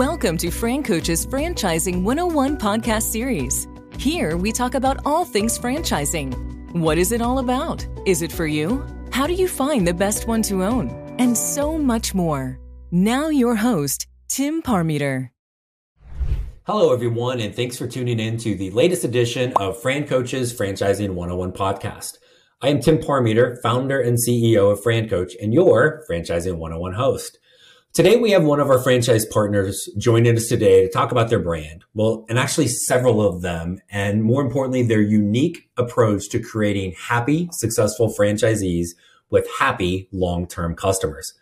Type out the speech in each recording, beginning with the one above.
Welcome to FranCoach's Franchising 101 podcast series. Here we talk about all things franchising. What is it all about? Is it for you? How do you find the best one to own? And so much more. Now, your host, Tim Parmeter. Hello, everyone, and thanks for tuning in to the latest edition of FranCoach's Franchising 101 podcast. I am Tim Parmeter, founder and CEO of FranCoach, and your Franchising 101 host. Today, we have one of our franchise partners joining us today to talk about their brand. Well, and actually several of them, and more importantly, their unique approach to creating happy, successful franchisees with happy long-term customers.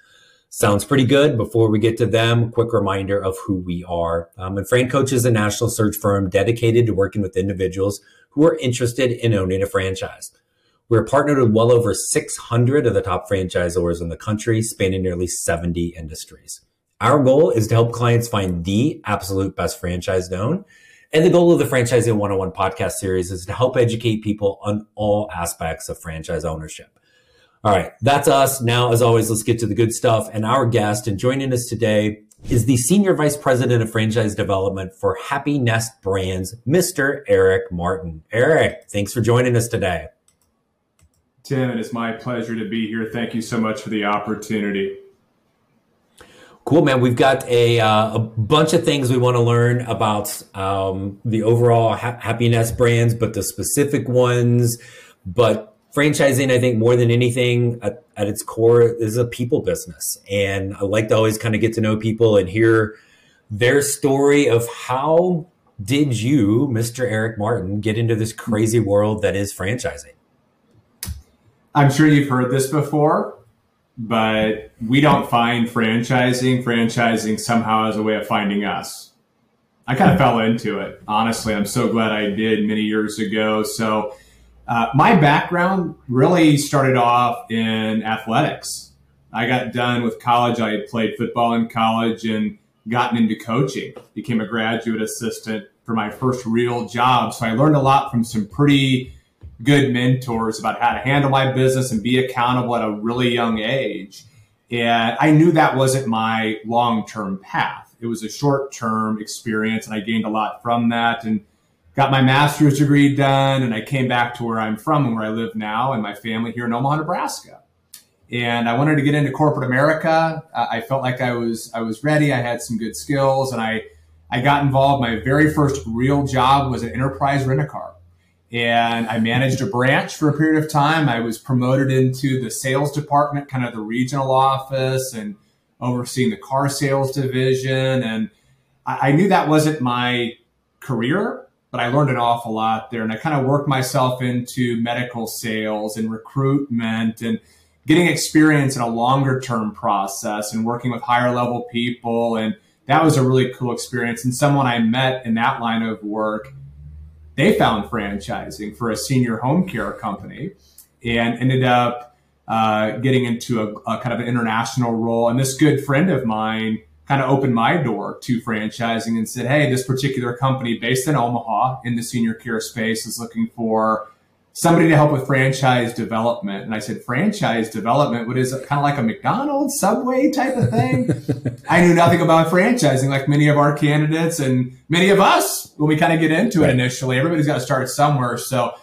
Sounds pretty good. Before we get to them, quick reminder of who we are. Um, and FranCoach is a national search firm dedicated to working with individuals who are interested in owning a franchise. We're partnered with well over 600 of the top franchisors in the country, spanning nearly 70 industries. Our goal is to help clients find the absolute best franchise known. And the goal of the Franchising 101 podcast series is to help educate people on all aspects of franchise ownership. All right, that's us. Now, as always, let's get to the good stuff. And our guest, and joining us today, is the Senior Vice President of Franchise Development for Happinest Brands, Mr. Eric Martin. Eric, thanks for joining us today. Tim, it is my pleasure to be here. Thank you so much for the opportunity. Cool, man. We've got a, uh, a bunch of things we want to learn about um, the overall ha- Happinest brands, but the specific ones. But franchising, I think, more than anything, at, at its core, is a people business. And I like to always kind of get to know people and hear their story of how did you, Mr. Eric Martin, get into this crazy world that is franchising? I'm sure you've heard this before, but we don't find franchising. Franchising somehow as a way of finding us. I kind of fell into it. Honestly, I'm so glad I did many years ago. So, uh, my background really started off in athletics. I got done with college. I played football in college and gotten into coaching, became a graduate assistant for my first real job. So I learned a lot from some pretty good mentors about how to handle my business and be accountable at a really young age. And I knew that wasn't my long term path. It was a short term experience, and I gained a lot from that and got my master's degree done. And I came back to where I'm from and where I live now and my family here in Omaha, Nebraska. And I wanted to get into corporate America. I felt like I was I was ready. I had some good skills, and I I got involved. My very first real job was an enterprise rent a car and I managed a branch for a period of time. I was promoted into the sales department, kind of the regional office, and overseeing the car sales division. And I, I knew that wasn't my career, but I learned an awful lot there. And I kind of worked myself into medical sales and recruitment and getting experience in a longer term process and working with higher level people. And that was a really cool experience. And someone I met in that line of work they found franchising for a senior home care company and ended up uh, getting into a, a, kind of an international role. And this good friend of mine kind of opened my door to franchising and said, Hey, this particular company based in Omaha in the senior care space is looking for somebody to help with franchise development. And I said, franchise development, what is it? Kind of like a McDonald's, Subway type of thing? I knew nothing about franchising like many of our candidates and many of us when we kind of get into it initially. Everybody's got to start somewhere. So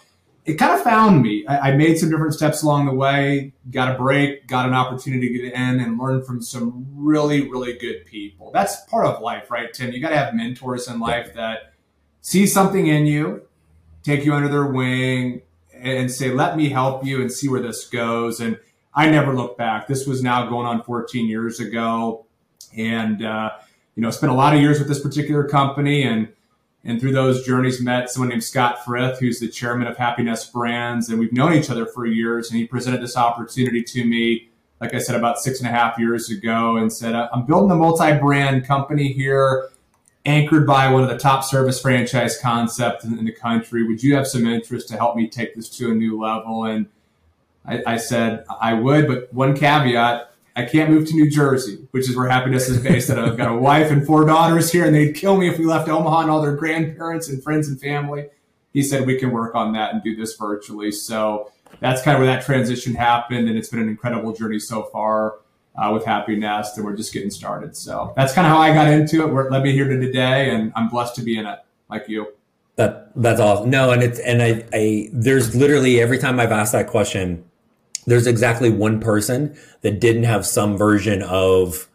it kind of found me. I, I, made some different steps along the way, got a break, got an opportunity to get in and learn from some really, really good people. That's part of life, right, Tim? You got to have mentors in life that see something in you, take you under their wing, and say, let me help you and see where this goes. And I never looked back. This was now going on 14 years ago. And, uh, you know, spent a lot of years with this particular company and, and through those journeys met someone named Scott Frith, who's the chairman of Happinest Brands. And we've known each other for years. And he presented this opportunity to me, like I said, about six and a half years ago and said, I'm building a multi-brand company here anchored by one of the top service franchise concepts in, in, the country. Would you have some interest to help me take this to a new level? And I, I, said I would, but one caveat: I can't move to New Jersey, which is where Happinest is based. and I've got a wife and four daughters here, and they'd kill me if we left Omaha and all their grandparents and friends and family. He said we can work on that and do this virtually. So that's kind of where that transition happened, and it's been an incredible journey so far. Uh, with Happinest, and we're just getting started. So that's kind of how I got into it. We're, let me here to today, and I'm blessed to be in it, like you. That that's awesome. No, and it's and I, I there's literally every time I've asked that question, there's exactly one person that didn't have some version of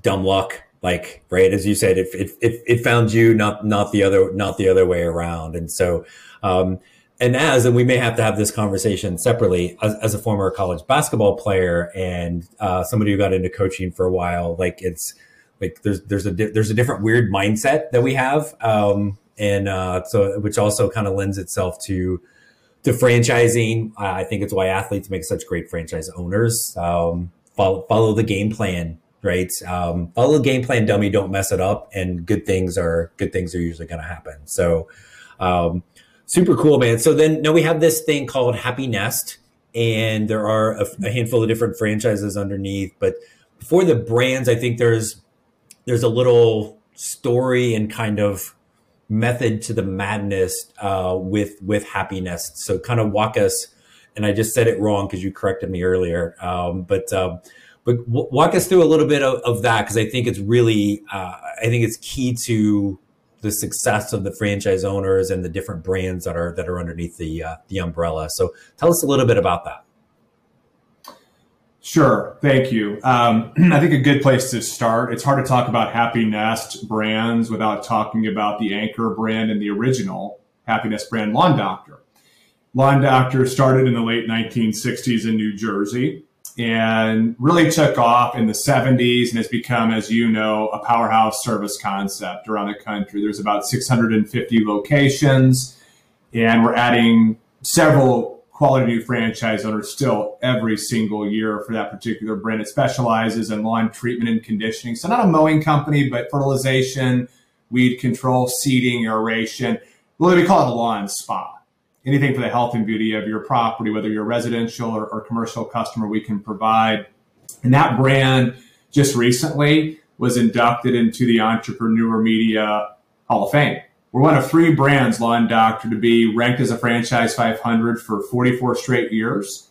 dumb luck like right as you said it, it, it found you not not the other not the other way around and so um and as and we may have to have this conversation separately as, as a former college basketball player and uh, somebody who got into coaching for a while like it's like there's there's a di- there's a different weird mindset that we have um and uh so which also kind of lends itself to to franchising uh, i think it's why athletes make such great franchise owners um follow follow the game plan right? Um, follow the game plan, dummy. Don't mess it up, and good things are good things are usually going to happen. So, um, super cool, man. So then, now we have this thing called Happinest, and there are a, a handful of different franchises underneath. But for the brands, I think there's there's a little story and kind of method to the madness uh, with with Happinest. So, kind of walk us. And I just said it wrong because you corrected me earlier. Um, but um, but w- walk us through a little bit of, of that because I think it's really, uh, I think it's key to the success of the franchise owners and the different brands that are that are underneath the uh, the umbrella. So tell us a little bit about that. Sure, thank you. Um, I think a good place to start. It's hard to talk about Happinest brands without talking about the anchor brand and the original Happinest brand, Lawn Doctor. Lawn Doctor started in the late 1960s in New Jersey and really took off in the 70s and has become, as you know, a powerhouse service concept around the country. There's about 650 locations, and we're adding several quality new franchise owners still every single year for that particular brand. It specializes in lawn treatment and conditioning. So, not a mowing company, but fertilization, weed control, seeding, aeration. Well, we call it a lawn spa anything for the health and beauty of your property, whether you're a residential or, or commercial customer, we can provide. And that brand just recently was inducted into the Entrepreneur Media Hall of Fame. We're one of three brands, Lawn Doctor, to be ranked as a franchise 500 for 44 straight years.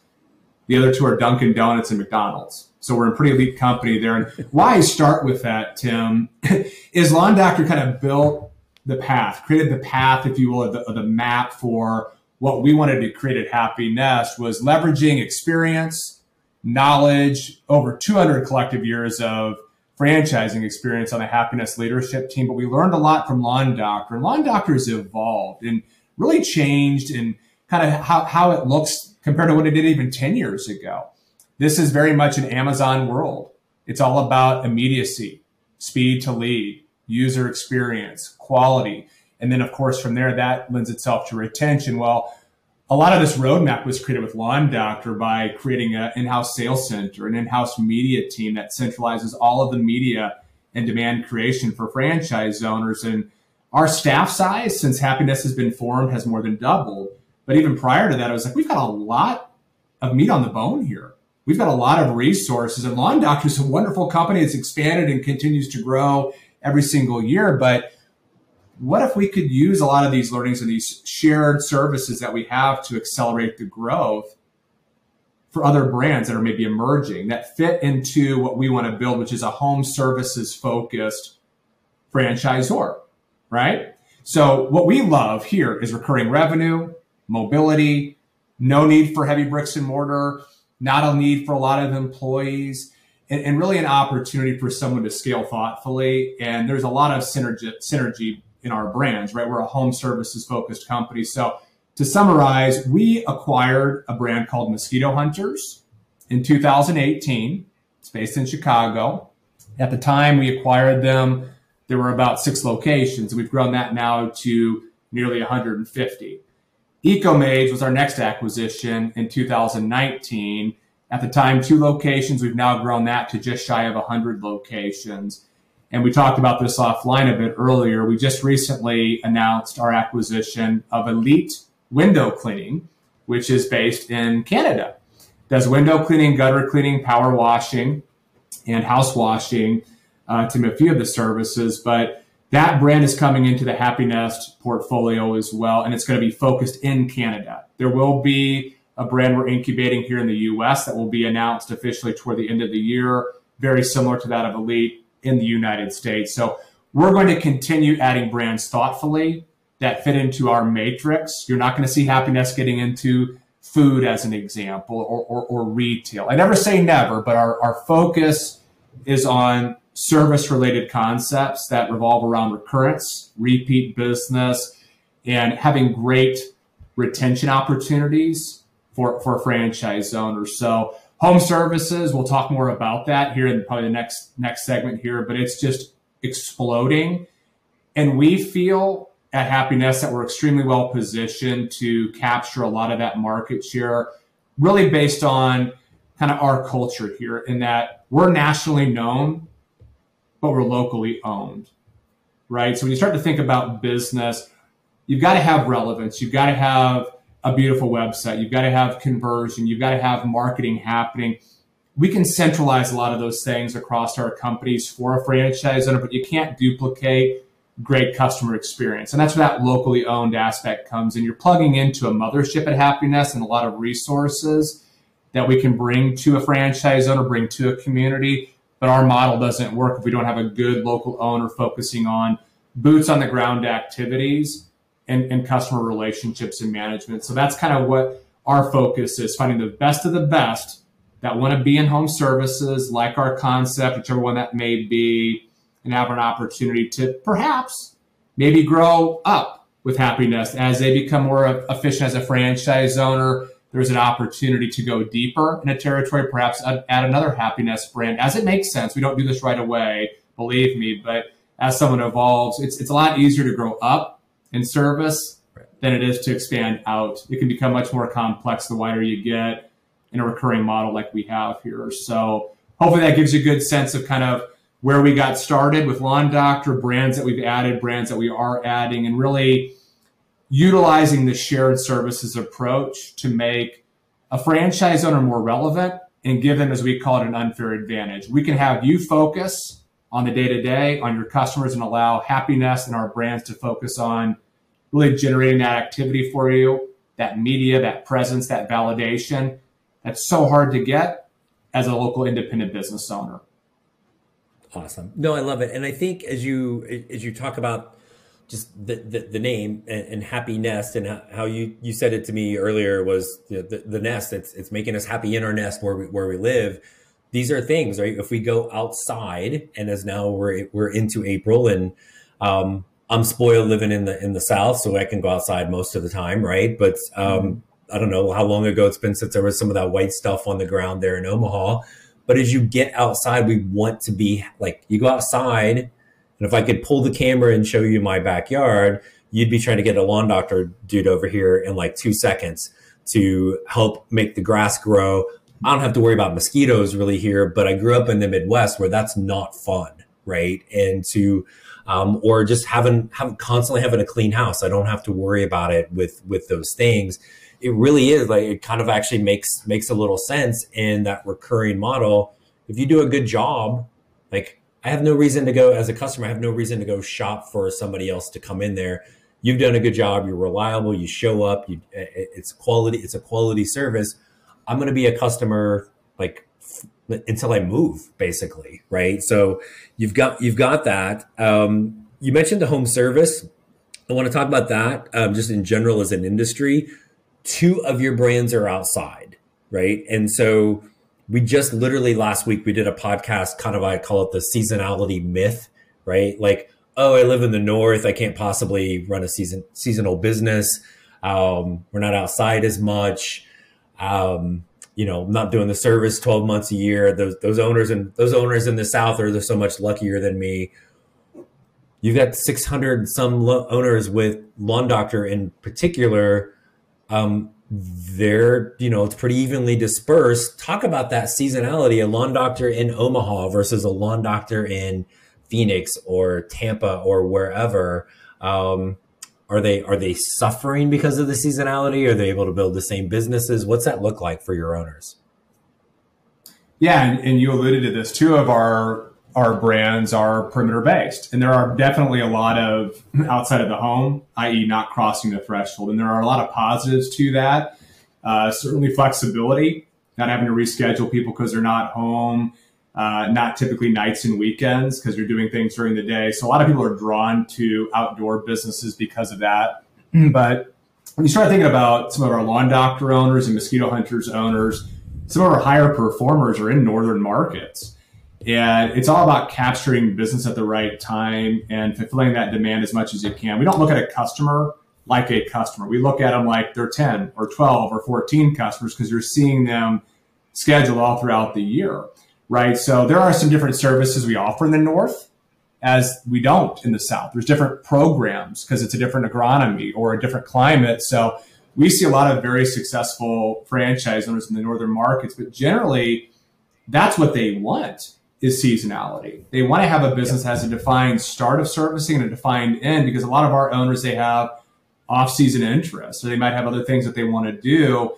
The other two are Dunkin' Donuts and McDonald's. So we're in pretty elite company there. And why I start with that, Tim, is Lawn Doctor kind of built the path, created the path, if you will, the, the map for what we wanted to create at Happinest was leveraging experience, knowledge, over 200 collective years of franchising experience on the Happinest leadership team. But we learned a lot from Lawn Doctor. And Lawn Doctor has evolved and really changed in kind of how, how it looks compared to what it did even 10 years ago. This is very much an Amazon world. It's all about immediacy, speed to lead, user experience, quality. And then, of course, from there, that lends itself to retention. Well, a lot of this roadmap was created with Lawn Doctor by creating an in-house sales center, an in-house media team that centralizes all of the media and demand creation for franchise owners. And our staff size, since Happinest has been formed, has more than doubled. But even prior to that, I was like, we've got a lot of meat on the bone here. We've got a lot of resources, and Lawn Doctor is a wonderful company. It's expanded and continues to grow every single year. But what if we could use a lot of these learnings and these shared services that we have to accelerate the growth for other brands that are maybe emerging that fit into what we want to build, which is a home services focused franchisor, right? So what we love here is recurring revenue, mobility, no need for heavy bricks and mortar, not a need for a lot of employees, and, really an opportunity for someone to scale thoughtfully. And there's a lot of synergy, synergy in our brands, right? We're a home services focused company. So to summarize, we acquired a brand called Mosquito Hunters in 2018. It's based in Chicago. At the time we acquired them, there were about six locations. We've grown that now to nearly 150. EcoMaids was our next acquisition in 2019. At the time, two locations. We've now grown that to just shy of 100 locations. And we talked about this offline a bit earlier. We just recently announced our acquisition of Elite Window Cleaning, which is based in Canada. Does window cleaning, gutter cleaning, power washing, and house washing uh, to a few of the services. But that brand is coming into the Happinest portfolio as well, and it's going to be focused in Canada. There will be a brand we're incubating here in the US that will be announced officially toward the end of the year very similar to that of Elite in the United States. So we're going to continue adding brands thoughtfully that fit into our matrix. You're not going to see Happinest getting into food as an example or, or, or retail. I never say never, but our, our focus is on service related concepts that revolve around recurrence, repeat business, and having great retention opportunities for, for franchise owners. So home services, we'll talk more about that here in probably the next next segment here, but it's just exploding. And we feel at Happinest that we're extremely well positioned to capture a lot of that market share, really based on kind of our culture here, in that we're nationally known, but we're locally owned, right? So when you start to think about business, you've got to have relevance, you've got to have a beautiful website, you've got to have conversion, you've got to have marketing happening. We can centralize a lot of those things across our companies for a franchise owner, but you can't duplicate great customer experience. And that's where that locally owned aspect comes in. You're plugging into a mothership at Happinest and a lot of resources that we can bring to a franchise owner, bring to a community. But our model doesn't work if we don't have a good local owner focusing on boots on the ground activities and, and customer relationships and management. So that's kind of what our focus is finding the best of the best that want to be in home services, like our concept, whichever one that may be, and have an opportunity to perhaps maybe grow up with Happinest as they become more efficient as a franchise owner. There's an opportunity to go deeper in a territory, perhaps add another Happinest brand as it makes sense. We don't do this right away, believe me, but as someone evolves, it's, it's a lot easier to grow up in service than it is to expand out. It can become much more complex the wider you get in a recurring model like we have here. So hopefully that gives you a good sense of kind of where we got started with Lawn Doctor, brands that we've added, brands that we are adding, and really utilizing the shared services approach to make a franchise owner more relevant and give them, as we call it, an unfair advantage. We can have you focus on the day to day, on your customers, and allow Happinest and our brands to focus on really generating that activity for you, that media, that presence, that validation. That's so hard to get as a local independent business owner. Awesome. No, I love it. And I think as you as you talk about just the the, the name and, and, happy nest and how you you said it to me earlier was the, the, the nest. It's it's making us happy in our nest where we where we live. These are things, right? If we go outside, and as now we're we're into April, and um, I'm spoiled living in the in the South, so I can go outside most of the time, right? But um, I don't know how long ago it's been since there was some of that white stuff on the ground there in Omaha. But as you get outside, we want to be like you go outside, and if I could pull the camera and show you my backyard, you'd be trying to get a lawn doctor dude over here in like two seconds to help make the grass grow. I don't have to worry about mosquitoes really here, but I grew up in the Midwest where that's not fun, right? And to um, or just having have constantly having a clean house, I don't have to worry about it with with those things it really is like it kind of actually makes makes a little sense in that recurring model. If you do a good job, like I have no reason to go as a customer, I have no reason to go shop for somebody else to come in there. You've done a good job. You're reliable. You show up. You, it's quality. It's a quality service. I'm going to be a customer like until I move, basically, right? So you've got you've got that. Um, you mentioned the home service. I want to talk about that um, just in general as an industry two of your brands are outside, right? And so we just literally last week we did a podcast, kind of I call it the seasonality myth, right? Like, oh, I live in the north, I can't possibly run a season seasonal business. Um, we're not outside as much. Um, you know, not doing the service 12 months a year. Those those owners and those owners in the south are so much luckier than me. You've got 600 some lo- owners with Lawn Doctor in particular um, they're you know it's pretty evenly dispersed. Talk about that seasonality. A lawn doctor in Omaha versus a lawn doctor in Phoenix or Tampa or wherever. Um, are they are they suffering because of the seasonality? Are they able to build the same businesses? What's that look like for your owners? Yeah, and, and you alluded to this. Two of our our brands are perimeter based. And there are definitely a lot of outside of the home, i.e., not crossing the threshold. And there are a lot of positives to that. Uh, certainly, flexibility, not having to reschedule people because they're not home. Uh, not typically nights and weekends because you're doing things during the day. So a lot of people are drawn to outdoor businesses because of that. But when you start thinking about some of our lawn doctor owners and mosquito hunters owners, some of our higher performers are in northern markets. And it's all about capturing business at the right time and fulfilling that demand as much as you can. We don't look at a customer like a customer. We look at them like they're 10 or 12 or 14 customers because you're seeing them scheduled all throughout the year right? So there are some different services we offer in the north as we don't in the south. There's different programs because it's a different agronomy or a different climate. So we see a lot of very successful franchise owners in the northern markets, but generally that's what they want is seasonality. They want to have a business that has a defined start of servicing and a defined end because a lot of our owners they have off-season interests or they might have other things that they want to do.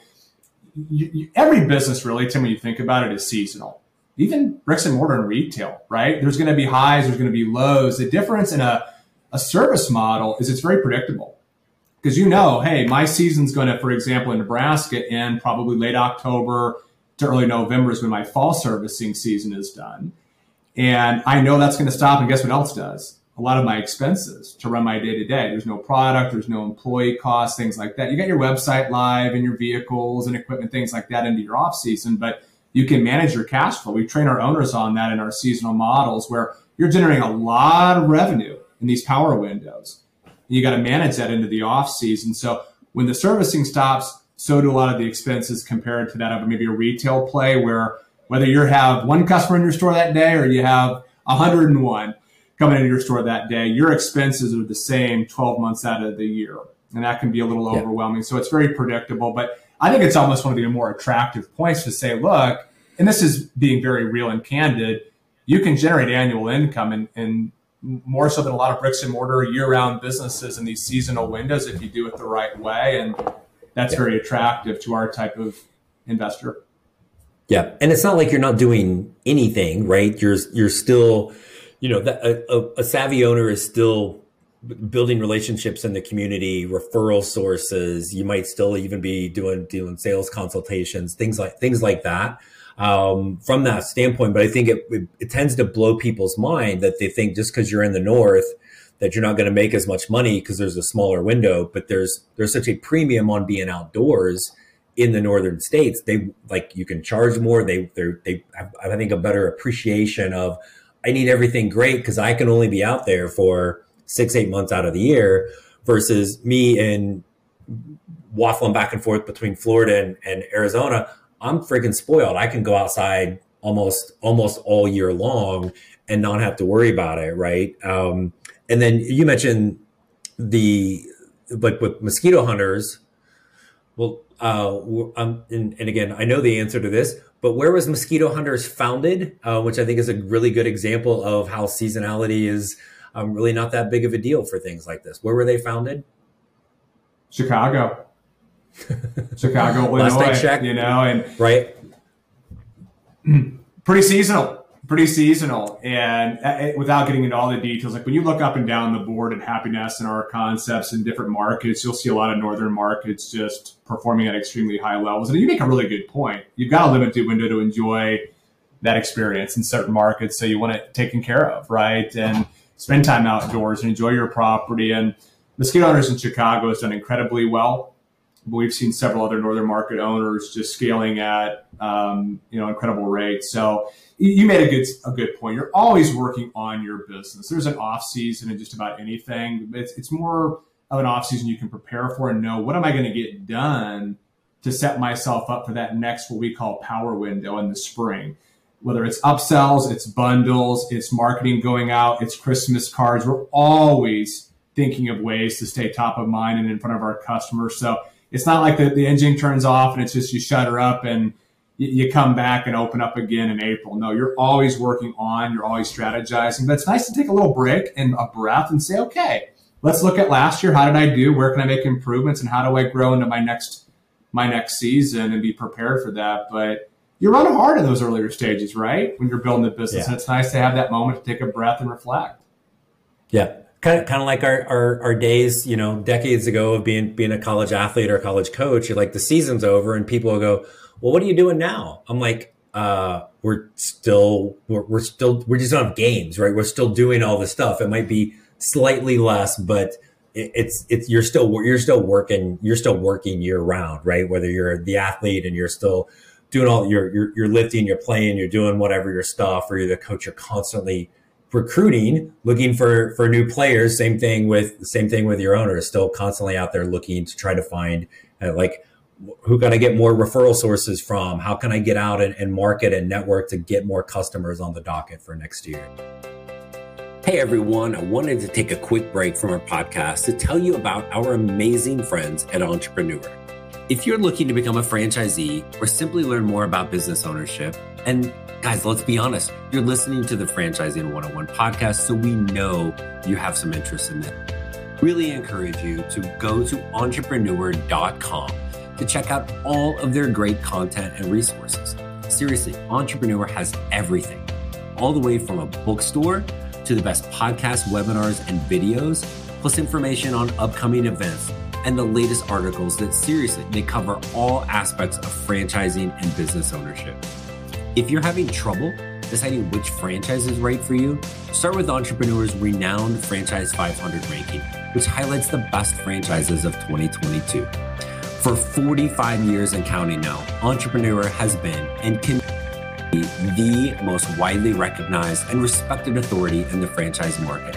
You, you, every business really, Tim, when you think about it, is seasonal even bricks and mortar and retail, right? There's going to be highs, there's going to be lows. The difference in a, a service model is it's very predictable because you know, hey, my season's going to, for example, in Nebraska, end probably late October to early November is when my fall servicing season is done. And I know that's going to stop. And guess what else does? A lot of my expenses to run my day to day. There's no product, there's no employee costs, things like that. You got your website live and your vehicles and equipment, things like that into your off season. But you can manage your cash flow. We train our owners on that in our seasonal models where you're generating a lot of revenue in these power windows. You got to manage that into the off season. So when the servicing stops, so do a lot of the expenses compared to that of maybe a retail play where whether you have one customer in your store that day or you have 101 coming into your store that day, your expenses are the same 12 months out of the year. And that can be a little yeah. overwhelming. So it's very predictable. But I think it's almost one of the more attractive points to say, look, and this is being very real and candid, you can generate annual income and, and more so than a lot of bricks and mortar year-round businesses in these seasonal windows if you do it the right way. And that's yeah. very attractive to our type of investor. Yeah. And it's not like you're not doing anything, right? You're, you're still, you know, a, a savvy owner is still building relationships in the community, referral sources. You might still even be doing doing sales consultations, things like things like that. Um, from that standpoint, but I think it, it, it tends to blow people's mind that they think just because you're in the north that you're not going to make as much money because there's a smaller window. But there's there's such a premium on being outdoors in the northern states. They like you can charge more. They they they have, I think a better appreciation of I need everything great because I can only be out there for six, eight months out of the year versus me and waffling back and forth between Florida and, and Arizona. I'm freaking spoiled. I can go outside almost almost all year long and not have to worry about it, right? Um, and then you mentioned the like with mosquito hunters. Well, uh, um, and, and, again, I know the answer to this, but where was Mosquito Hunters founded? Uh, which I think is a really good example of how seasonality is um, really not that big of a deal for things like this. Where were they founded? Chicago. Chicago, Illinois. Last I checked, you know, and right, pretty seasonal, pretty seasonal, and uh, without getting into all the details, like when you look up and down the board at Happinest and our concepts in different markets, you'll see a lot of northern markets just performing at extremely high levels. And you make a really good point. You've got a limited window to enjoy that experience in certain markets, so you want it taken care of, right? And spend time outdoors and enjoy your property. And mosquito owners in Chicago has done incredibly well. But we've seen several other northern market owners just scaling at um, you know incredible rates. So you made a good a good point. You're always working on your business. There's an off season in just about anything. It's it's more of an off season you can prepare for and know what am I going to get done to set myself up for that next what we call power window in the spring whether it's upsells, it's bundles, it's marketing going out, it's Christmas cards. We're always thinking of ways to stay top of mind and in front of our customers. So it's not like the, the engine turns off and it's just you shut her up and you, you come back and open up again in April. No, you're always working on, you're always strategizing. But it's nice to take a little break and a breath and say, okay, let's look at last year. How did I do? Where can I make improvements? And how do I grow into my next my next season and be prepared for that? But you run hard in those earlier stages, right? When you're building the business. Yeah. And it's nice to have that moment to take a breath and reflect. Yeah. Kind of, kind of like our, our, our days, you know, decades ago of being, being a college athlete or a college coach. You're like, the season's over and people will go, well, what are you doing now? I'm like, uh, we're still we're, we're still we just don't have games, right? We're still doing all this stuff. It might be slightly less, but it, it's it's you're still you're still working you're still working year round, right? Whether you're the athlete and you're still doing all you're you're, you're lifting, you're playing, you're doing whatever your stuff, or you're the coach, you're constantly recruiting, looking for for new players. Same thing with same thing with your owner, still constantly out there looking to try to find uh, like who can I get more referral sources from? How can I get out and, and market and network to get more customers on the docket for next year? Hey everyone, I wanted to take a quick break from our podcast to tell you about our amazing friends at Entrepreneur. If you're looking to become a franchisee or simply learn more about business ownership, and guys, let's be honest, you're listening to the Franchising 101 podcast, so we know you have some interest in it. Really encourage you to go to entrepreneur.com to check out all of their great content and resources. Seriously, Entrepreneur has everything, all the way from a bookstore to the best podcasts, webinars, and videos, plus information on upcoming events and the latest articles that seriously they cover all aspects of franchising and business ownership. If you're having trouble deciding which franchise is right for you, start with Entrepreneur's renowned Franchise 500 ranking, which highlights the best franchises of 2022. For 45 years and counting now, Entrepreneur has been and can be the most widely recognized and respected authority in the franchise market.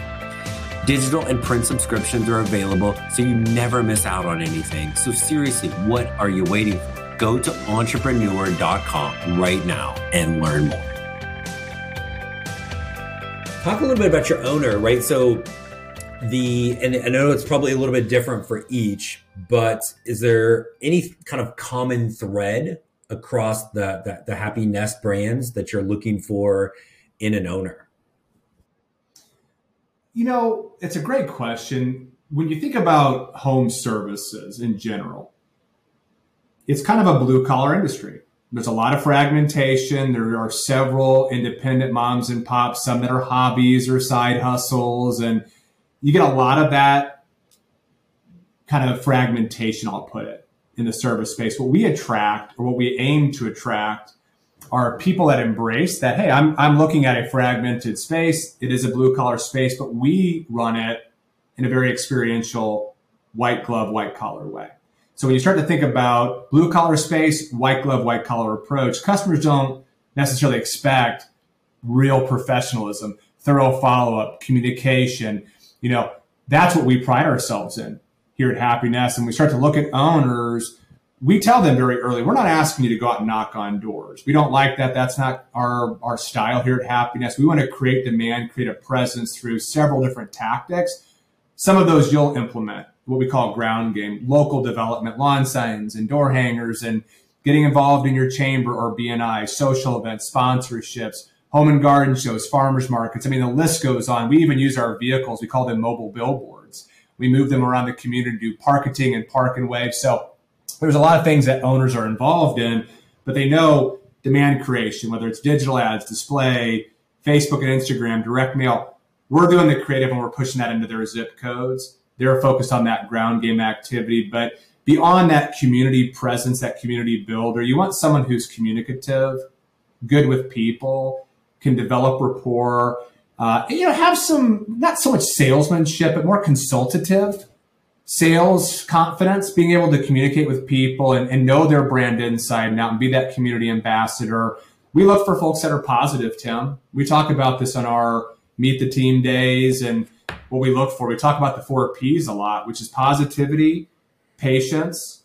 Digital and print subscriptions are available so you never miss out on anything. So, seriously, what are you waiting for? Go to entrepreneur.com right now and learn more. Talk a little bit about your owner, right? So, the and I know it's probably a little bit different for each, but is there any kind of common thread across the, the, the Happinest brands that you're looking for in an owner? You know, it's a great question. When you think about home services in general, it's kind of a blue collar industry. There's a lot of fragmentation. There are several independent moms and pops, some that are hobbies or side hustles, and you get a lot of that kind of fragmentation, I'll put it, in the service space. What we attract or what we aim to attract are people that embrace that, hey, I'm, I'm looking at a fragmented space. It is a blue collar space, but we run it in a very experiential white glove, white collar way. So when you start to think about blue collar space, white glove, white collar approach, customers don't necessarily expect real professionalism, thorough follow up, communication, you know, that's what we pride ourselves in here at Happinest. And we start to look at owners, we tell them very early, we're not asking you to go out and knock on doors. We don't like that. That's not our, our style here at Happinest. We want to create demand, create a presence through several different tactics. Some of those you'll implement, what we call ground game, local development, lawn signs and door hangers and getting involved in your chamber or BNI, social events, sponsorships, home and garden shows, farmers markets. I mean, the list goes on. We even use our vehicles. We call them mobile billboards. We move them around the community, do parking and park and wave. So there's a lot of things that owners are involved in, but they know demand creation, whether it's digital ads, display, Facebook and Instagram, direct mail. We're doing the creative and we're pushing that into their zip codes. They're focused on that ground game activity, but beyond that community presence, that community builder, you want someone who's communicative, good with people, can develop rapport, uh, you know, have some not so much salesmanship, but more consultative sales confidence, being able to communicate with people and, and know their brand inside and out and be that community ambassador. We look for folks that are positive, Tim. We talk about this on our meet the team days and what we look for. We talk about the four P's a lot, which is positivity, patience,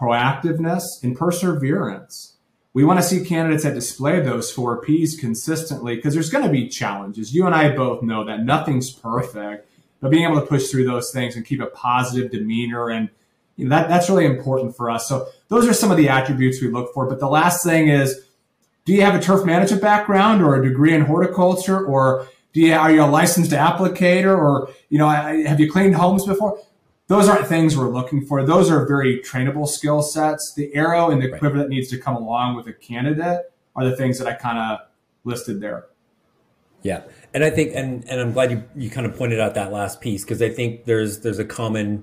proactiveness, and perseverance we want to see candidates that display those four P's consistently because there's going to be challenges. You and I both know that nothing's perfect, but being able to push through those things and keep a positive demeanor and you know, that that's really important for us. So those are some of the attributes we look for. But the last thing is, do you have a turf management background or a degree in horticulture or do you, are you a licensed applicator or you know have you cleaned homes before? those aren't things we're looking for. Those are very trainable skill sets. The arrow and the quiver that needs to come along with a candidate are the things that I kind of listed there. Yeah. And I think and and I'm glad you, you kind of pointed out that last piece because I think there's there's a common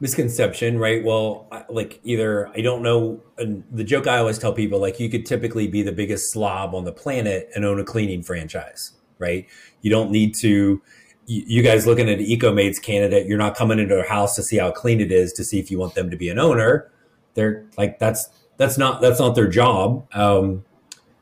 misconception, right? Well, like either I don't know. And the joke I always tell people, like you could typically be the biggest slob on the planet and own a cleaning franchise, right? You don't need to. You guys looking at EcoMaids candidate, you're not coming into their house to see how clean it is to see if you want them to be an owner. They're like that's that's not that's not their job. Um,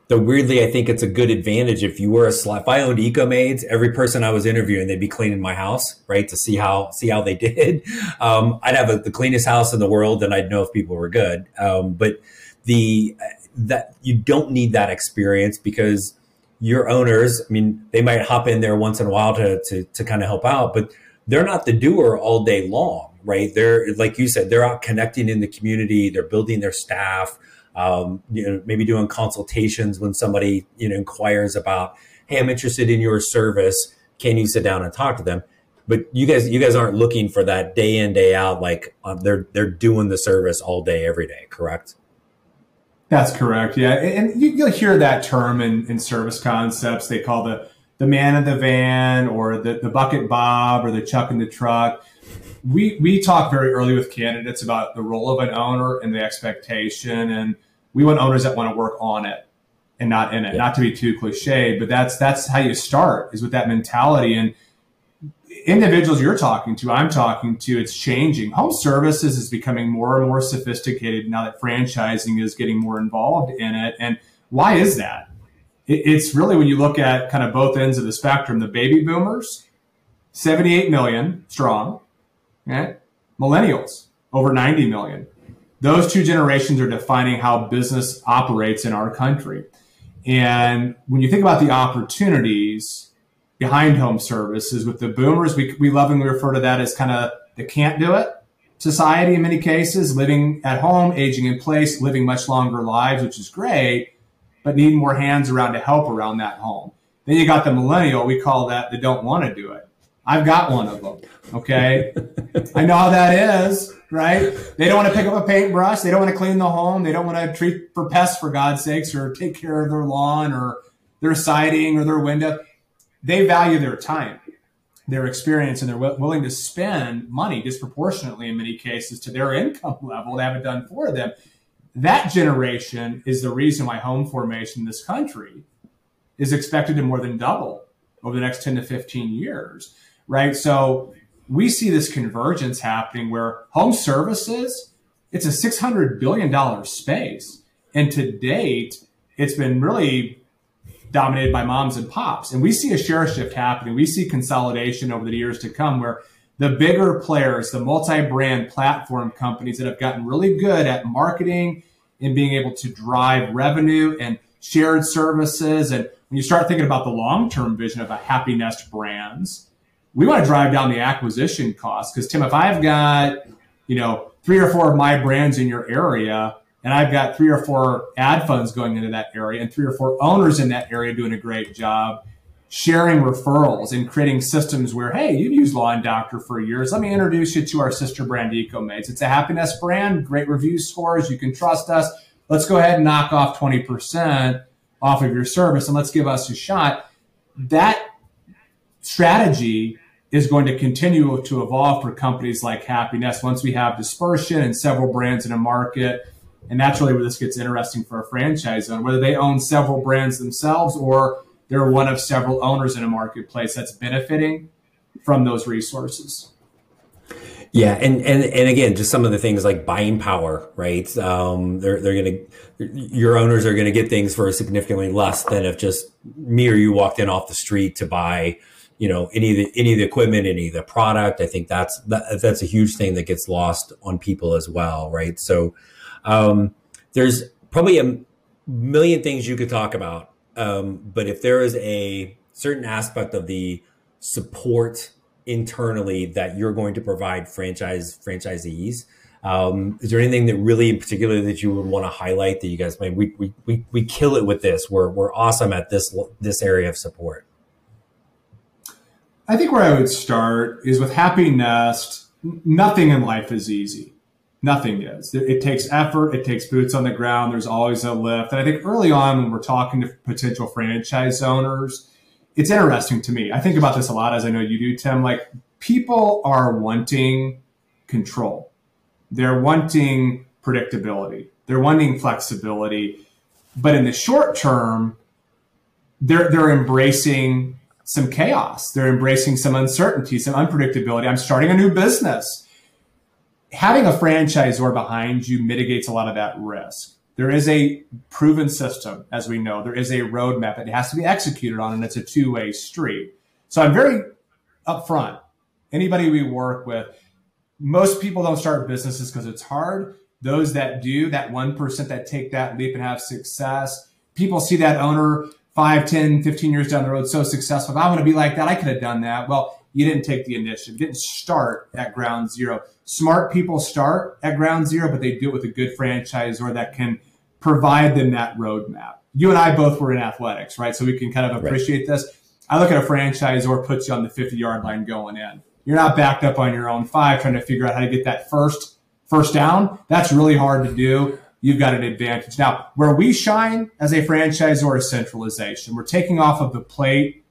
though weirdly, I think it's a good advantage if you were a slot. If I owned EcoMaids, every person I was interviewing, they'd be cleaning my house, right, to see how see how they did. Um, I'd have a, the cleanest house in the world, and I'd know if people were good. Um, but the that you don't need that experience because your owners, I mean, they might hop in there once in a while to to, to kind of help out, but they're not the doer all day long, right? They're like you said, they're out connecting in the community, they're building their staff um, you know, maybe doing consultations when somebody you know inquires about, hey, I'm interested in your service. Can you sit down and talk to them? But you guys, you guys aren't looking for that day in day out. Like uh, they're they're doing the service all day, every day. Correct? That's correct. Yeah, and you, will hear that term in, in service concepts. They call the the man in the van or the, the bucket Bob or the chuck in the truck we we talk very early with candidates about the role of an owner and the expectation and we want owners that want to work on it and not in it. Yeah. Not to be too cliche, but that's that's how you start is with that mentality. And individuals you're talking to, I'm talking to, it's changing. Home services is becoming more and more sophisticated now that franchising is getting more involved in it. And why is that? It's really when you look at kind of both ends of the spectrum, the baby boomers, 78 million strong, okay? millennials, over 90 million those two generations are defining how business operates in our country. And when you think about the opportunities behind home services with the boomers, we, we lovingly refer to that as kind of the can't do it society in many cases, living at home, aging in place, living much longer lives, which is great, but need more hands around to help around that home. Then you got the millennial, we call that the don't want to do it. I've got one of them. Okay. I know how that is right? They don't want to pick up a paintbrush. They don't want to clean the home. They don't want to treat for pests, for God's sakes, or take care of their lawn or their siding or their window. They value their time, their experience, and they're w- willing to spend money disproportionately in many cases to their income level to have it done for them. That generation is the reason why home formation in this country is expected to more than double over the next 10 to 15 years, right? So we see this convergence happening where home services, it's a $600 billion space. And to date, it's been really dominated by moms and pops. And we see a share shift happening. We see consolidation over the years to come where the bigger players, the multi brand platform companies that have gotten really good at marketing and being able to drive revenue and shared services. And when you start thinking about the long term vision of a Happinest brands, we want to drive down the acquisition costs because Tim, if I've got you know three or four of my brands in your area, and I've got three or four ad funds going into that area, and three or four owners in that area doing a great job sharing referrals and creating systems where, hey, you've used Lawn Doctor for years. Let me introduce you to our sister brand EcoMaids. It's a Happinest brand, great review scores. You can trust us. Let's go ahead and knock off 20% off of your service and let's give us a shot. That strategy is going to continue to evolve for companies like Happinest once we have dispersion and several brands in a market. And that's really where this gets interesting for a franchise owner, whether they own several brands themselves or they're one of several owners in a marketplace that's benefiting from those resources. Yeah, and and and again, just some of the things like buying power, right? Um, they're they're gonna your owners are gonna get things for significantly less than if just me or you walked in off the street to buy you know any of the any of the equipment any of the product. I think that's that, that's a huge thing that gets lost on people as well right? So um, there's probably a million things you could talk about um, but if there is a certain aspect of the support internally that you're going to provide franchise franchisees um, is there anything that really in particular that you would want to highlight that you guys I mean, we, we, we, we kill it with this. We're, we're awesome at this this area of support I think where I would start is with Happinest. Nothing in life is easy. Nothing is. It takes effort. It takes boots on the ground. There's always a lift. And I think early on when we're talking to potential franchise owners, it's interesting to me. I think about this a lot, as I know you do, Tim. Like people are wanting control. They're wanting predictability. They're wanting flexibility. But in the short term, they're they're embracing some chaos. They're embracing some uncertainty, some unpredictability. I'm starting a new business. Having a franchisor behind you mitigates a lot of that risk. There is a proven system, as we know. There is a roadmap that has to be executed on, and it's a two way street. So I'm very upfront. Anybody we work with, most people don't start businesses because it's hard. Those that do, that 1% that take that leap and have success, people see that owner 5, 10, 15 years down the road so successful. If I want to be like that, I could have done that. Well, you didn't take the initiative. Didn't start at ground zero. Smart people start at ground zero, but they do it with a good franchisor that can provide them that roadmap. You and I both were in athletics, right? So we can kind of appreciate right. this. I look at a franchisor puts you on the 50 yard line going in. You're not backed up on your own five trying to figure out how to get that first first down. That's really hard to do you've got an advantage. Now, where we shine as a franchisor is centralization. We're taking off of the plate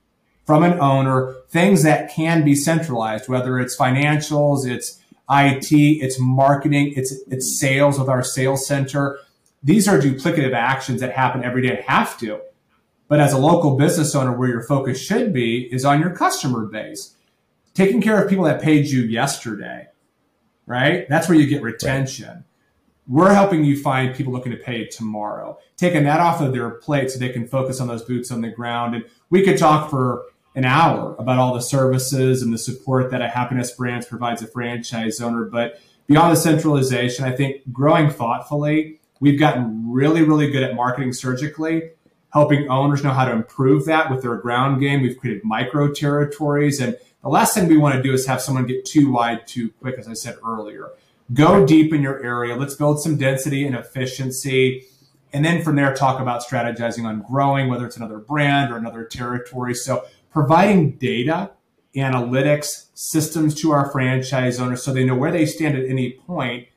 from an owner things that can be centralized, whether it's financials, it's IT, it's marketing, it's it's sales with our sales center. These are duplicative actions that happen every day have to. But as a local business owner, where your focus should be is on your customer base. Taking care of people that paid you yesterday, right? That's where you get retention. Right we're helping you find people looking to pay tomorrow, taking that off of their plate so they can focus on those boots on the ground. And we could talk for an hour about all the services and the support that a Happinest brands provides a franchise owner. But beyond the centralization, I think growing thoughtfully, we've gotten really, really good at marketing surgically, helping owners know how to improve that with their ground game. We've created micro territories. And the last thing we want to do is have someone get too wide too quick, as I said earlier go deep in your area. Let's build some density and efficiency. And then from there, talk about strategizing on growing, whether it's another brand or another territory. So providing data, analytics, systems to our franchise owners so they know where they stand at any point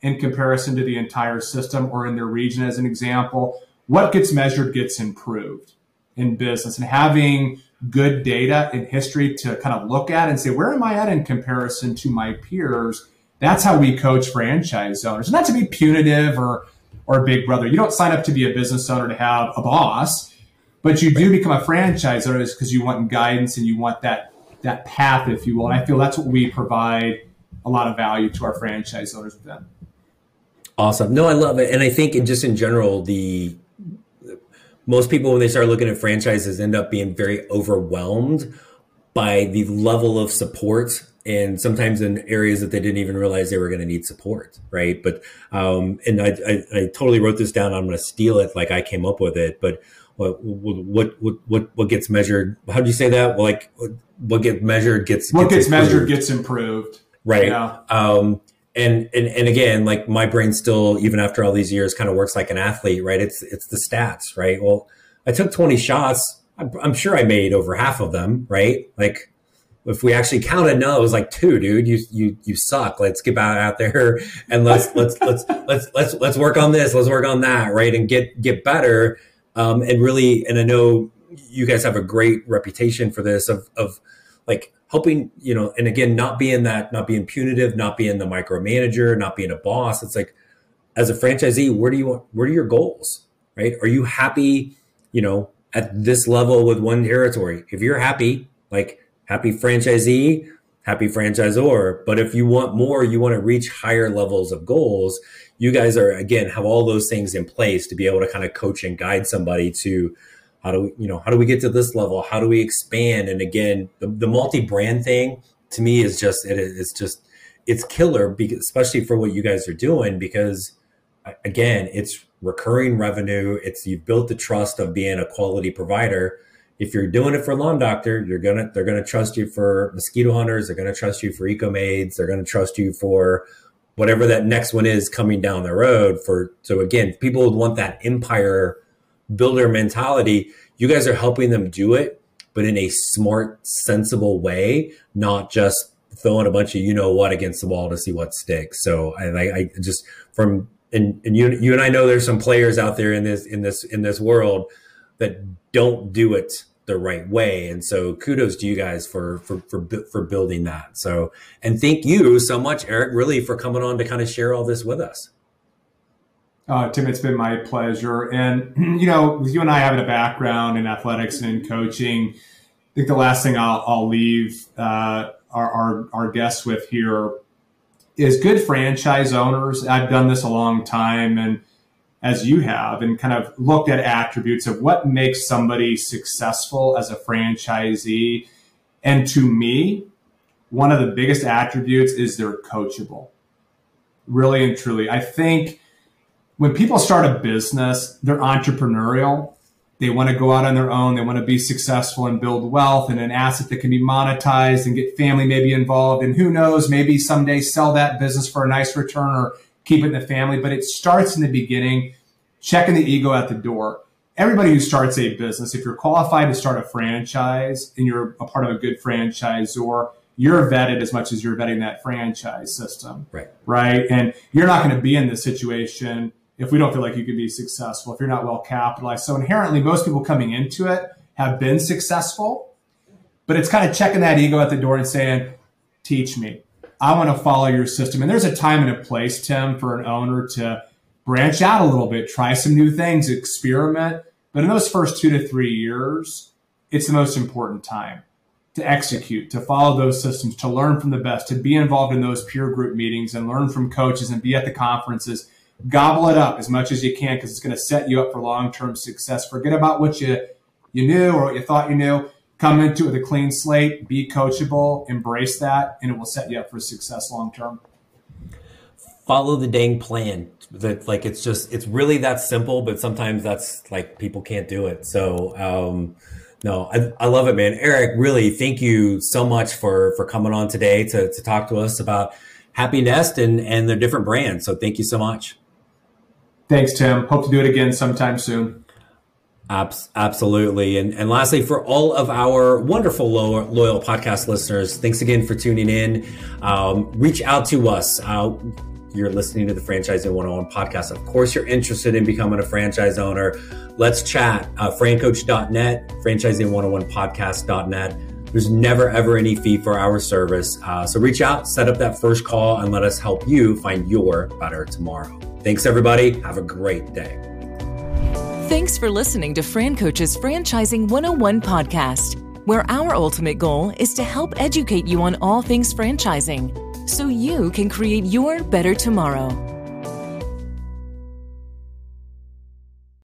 in comparison to the entire system or in their region, as an example. What gets measured gets improved in business. And having good data and history to kind of look at and say, where am I at in comparison to my peers? That's how we coach franchise owners. Not to be punitive or or big brother. You don't sign up to be a business owner to have a boss, but you do become a franchise owner because you want guidance and you want that that path, if you will. And I feel that's what we provide a lot of value to our franchise owners with them. Awesome. No, I love it. And I think just in general, the most people when they start looking at franchises end up being very overwhelmed by the level of support and sometimes in areas that they didn't even realize they were going to need support, right? But um, and I, I, I totally wrote this down. I'm going to steal it like I came up with it. But what what what what what gets measured? How do you say that? Well, like what gets measured gets what gets, gets measured gets improved, right? Yeah. Um, and and and again, like my brain still, even after all these years, kind of works like an athlete, right? It's it's the stats, right? Well, I took 20 shots. I'm, I'm sure I made over half of them, right? Like if we actually counted, no, it was like two, dude. You you you suck. Let's get out out there and let's let's let's let's let's let's work on this. Let's work on that, right? And get get better. Um, and really, and I know you guys have a great reputation for this of of like helping, you know, and again, not being that, not being punitive, not being the micromanager, not being a boss. It's like as a franchisee, where do you want? Where are your goals? Right? Are you happy? You know, at this level with one territory. If you're happy, like happy franchisee, happy franchisor. But if you want more, you want to reach higher levels of goals, you guys are again have all those things in place to be able to kind of coach and guide somebody to how do we, you know, how do we get to this level? How do we expand? And again, the, the multi-brand thing to me is just it is just it's killer because especially for what you guys are doing because again, it's recurring revenue. It's you've built the trust of being a quality provider if you're doing it for lawn doctor, you're gonna they're gonna trust you for mosquito hunters. They're gonna trust you for EcoMaids. They're gonna trust you for whatever that next one is coming down the road. For so again, people would want that empire builder mentality. You guys are helping them do it, but in a smart, sensible way, not just throwing a bunch of you know what against the wall to see what sticks. So I, I just from and, and you you and I know there's some players out there in this in this in this world that don't do it the right way. And so kudos to you guys for, for, for, for building that. So, and thank you so much, Eric, really for coming on to kind of share all this with us. Uh, Tim, it's been my pleasure. And, you know, with you and I having a background in athletics and in coaching, I think the last thing I'll, I'll leave uh, our, our, our guests with here is good franchise owners. I've done this a long time and as you have and kind of looked at attributes of what makes somebody successful as a franchisee. And to me, one of the biggest attributes is they're coachable. Really and truly. I think when people start a business, they're entrepreneurial. They want to go out on their own. They want to be successful and build wealth and an asset that can be monetized and get family maybe involved. And who knows, maybe someday sell that business for a nice return or keep it in the family. But it starts in the beginning, checking the ego at the door. Everybody who starts a business, if you're qualified to start a franchise and you're a part of a good franchisor, you're vetted as much as you're vetting that franchise system. Right. Right. And you're not going to be in this situation if we don't feel like you can be successful, if you're not well capitalized. So inherently, most people coming into it have been successful, but it's kind of checking that ego at the door and saying, teach me. I want to follow your system. And there's a time and a place, Tim, for an owner to branch out a little bit, try some new things, experiment. But in those first two to three years, it's the most important time to execute, to follow those systems, to learn from the best, to be involved in those peer group meetings and learn from coaches and be at the conferences gobble it up as much as you can because it's going to set you up for long-term success. Forget about what you you knew or what you thought you knew. Come into it with a clean slate, be coachable, embrace that, and it will set you up for success long term. Follow the dang plan. That like it's just it's really that simple, but sometimes that's like people can't do it. So um no, I, I love it, man. Eric, really, thank you so much for for coming on today to to talk to us about Happinest and and their different brands. So thank you so much. Thanks, Tim. Hope to do it again sometime soon. Absolutely. And, and lastly, for all of our wonderful loyal, podcast listeners, thanks again for tuning in. Um, reach out to us. Uh, you're listening to the Franchising 101 podcast. Of course, you're interested in becoming a franchise owner. Let's chat. Uh, francoach.net, franchising101podcast.net. There's never ever any fee for our service. Uh, so reach out, set up that first call, and let us help you find your better tomorrow. Thanks, everybody. Have a great day. Thanks for listening to FranCoach's Franchising 101 podcast, where our ultimate goal is to help educate you on all things franchising so you can create your better tomorrow.